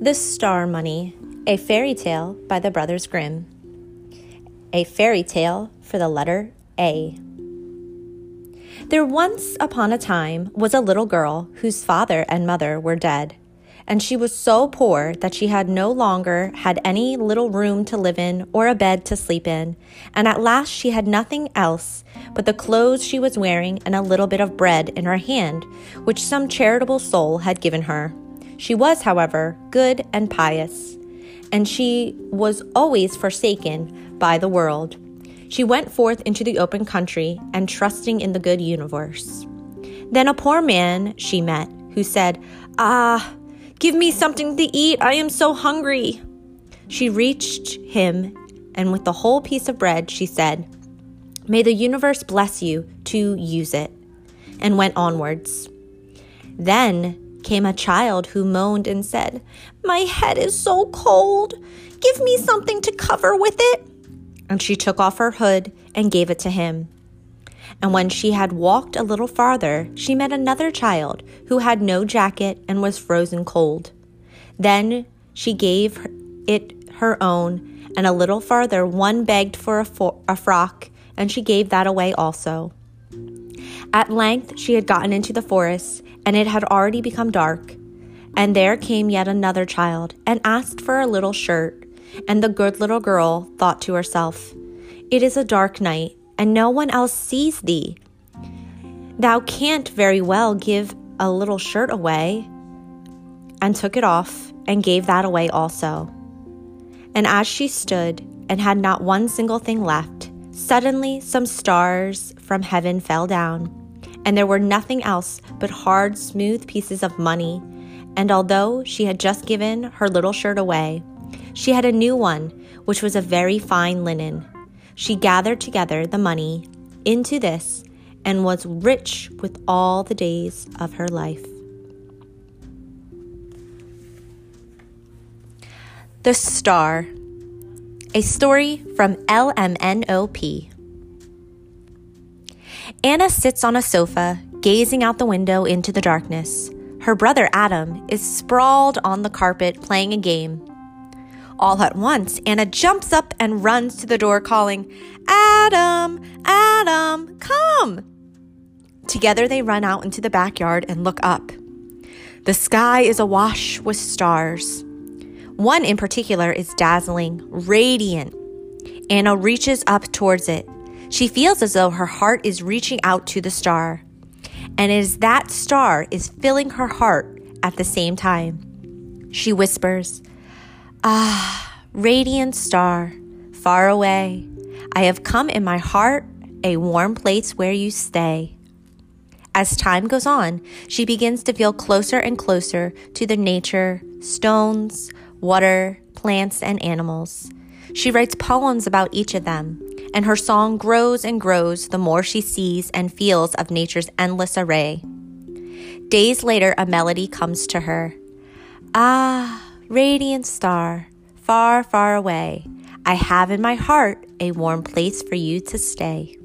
The Star Money, a fairy tale by the Brothers Grimm. A fairy tale for the letter A. There once upon a time was a little girl whose father and mother were dead, and she was so poor that she had no longer had any little room to live in or a bed to sleep in, and at last she had nothing else but the clothes she was wearing and a little bit of bread in her hand, which some charitable soul had given her. She was, however, good and pious, and she was always forsaken by the world. She went forth into the open country and trusting in the good universe. Then a poor man she met who said, Ah, give me something to eat. I am so hungry. She reached him, and with the whole piece of bread, she said, May the universe bless you to use it, and went onwards. Then came a child who moaned and said, My head is so cold. Give me something to cover with it. And she took off her hood and gave it to him. And when she had walked a little farther, she met another child who had no jacket and was frozen cold. Then she gave it her own, and a little farther, one begged for a, fo- a frock, and she gave that away also. At length, she had gotten into the forest, and it had already become dark. And there came yet another child, and asked for a little shirt. And the good little girl thought to herself, It is a dark night, and no one else sees thee. Thou can't very well give a little shirt away. And took it off, and gave that away also. And as she stood, and had not one single thing left, suddenly some stars from heaven fell down and there were nothing else but hard, smooth pieces of money. And although she had just given her little shirt away, she had a new one, which was a very fine linen. She gathered together the money into this and was rich with all the days of her life. The Star, a story from LMNOP. Anna sits on a sofa, gazing out the window into the darkness. Her brother Adam is sprawled on the carpet playing a game. All at once, Anna jumps up and runs to the door, calling, Adam, Adam, come! Together they run out into the backyard and look up. The sky is awash with stars. One in particular is dazzling, radiant. Anna reaches up towards it. She feels as though her heart is reaching out to the star. And as that star is filling her heart at the same time, she whispers, Ah, radiant star, far away, I have come in my heart, a warm place where you stay. As time goes on, she begins to feel closer and closer to the nature, stones, water, plants, and animals. She writes poems about each of them, and her song grows and grows the more she sees and feels of nature's endless array. Days later, a melody comes to her. Ah, radiant star, far, far away, I have in my heart a warm place for you to stay.